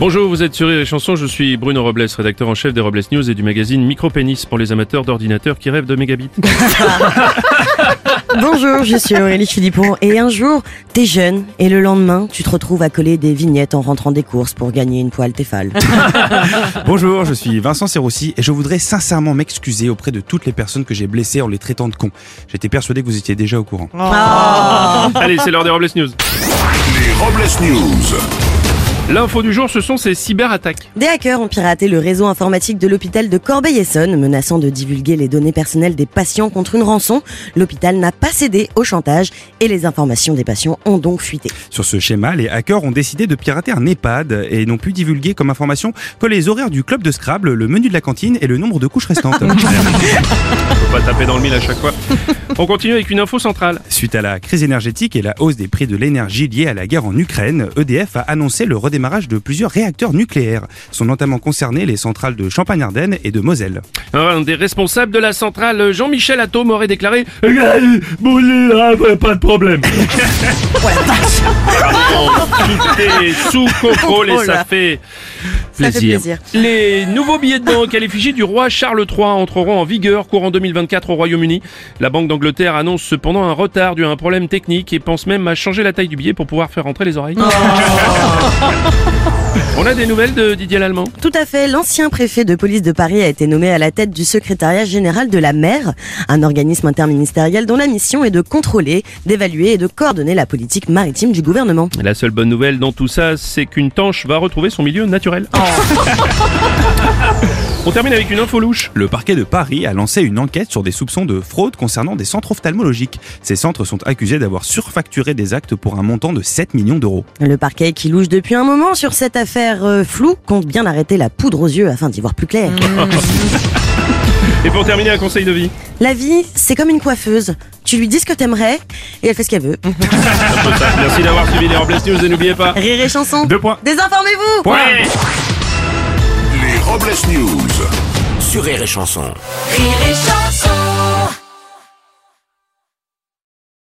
Bonjour, vous êtes sur Rire et Chanson, je suis Bruno Robles, rédacteur en chef des Robles News et du magazine Micropénis pour les amateurs d'ordinateurs qui rêvent de mégabits. Bonjour, je suis Aurélie Philippon et un jour, t'es jeune et le lendemain, tu te retrouves à coller des vignettes en rentrant des courses pour gagner une poêle Tefal. Bonjour, je suis Vincent Serroussi et je voudrais sincèrement m'excuser auprès de toutes les personnes que j'ai blessées en les traitant de cons. J'étais persuadé que vous étiez déjà au courant. Allez, c'est l'heure des Robles News. Les Robles News. L'info du jour, ce sont ces cyberattaques. Des hackers ont piraté le réseau informatique de l'hôpital de Corbeil-Essonne, menaçant de divulguer les données personnelles des patients contre une rançon. L'hôpital n'a pas cédé au chantage et les informations des patients ont donc fuité. Sur ce schéma, les hackers ont décidé de pirater un EHPAD et n'ont pu divulguer comme information que les horaires du club de Scrabble, le menu de la cantine et le nombre de couches restantes. Faut pas taper dans le mille à chaque fois. On continue avec une info centrale. Suite à la crise énergétique et la hausse des prix de l'énergie liée à la guerre en Ukraine, EDF a annoncé le redémarrage de plusieurs réacteurs nucléaires. Sont notamment concernés les centrales de Champagne-Ardenne et de Moselle. Un des responsables de la centrale, Jean-Michel Atome, aurait déclaré euh, Pas de problème. Tout est sous contrôle et Oh ça là. fait Ça fait plaisir. Les nouveaux billets de banque à l'effigie du roi Charles III entreront en vigueur courant 2024 au Royaume-Uni. La Banque d'Angleterre annonce cependant un retard dû à un problème technique et pense même à changer la taille du billet pour pouvoir faire rentrer les oreilles. On a des nouvelles de Didier Lallemand? Tout à fait, l'ancien préfet de police de Paris a été nommé à la tête du secrétariat général de la mer, un organisme interministériel dont la mission est de contrôler, d'évaluer et de coordonner la politique maritime du gouvernement. La seule bonne nouvelle dans tout ça, c'est qu'une tanche va retrouver son milieu naturel. On termine avec une info louche. Le parquet de Paris a lancé une enquête sur des soupçons de fraude concernant des centres ophtalmologiques. Ces centres sont accusés d'avoir surfacturé des actes pour un montant de 7 millions d'euros. Le parquet qui louche depuis un moment sur cette affaire euh, floue compte bien arrêter la poudre aux yeux afin d'y voir plus clair. Et pour terminer, un conseil de vie. La vie, c'est comme une coiffeuse. Tu lui dis ce que t'aimerais et elle fait ce qu'elle veut. Merci d'avoir suivi les Robles News et n'oubliez pas. Rire et chanson. Deux points. Désinformez-vous Ouais. Les Robles News. Sur Rire et Chanson. Rire et chanson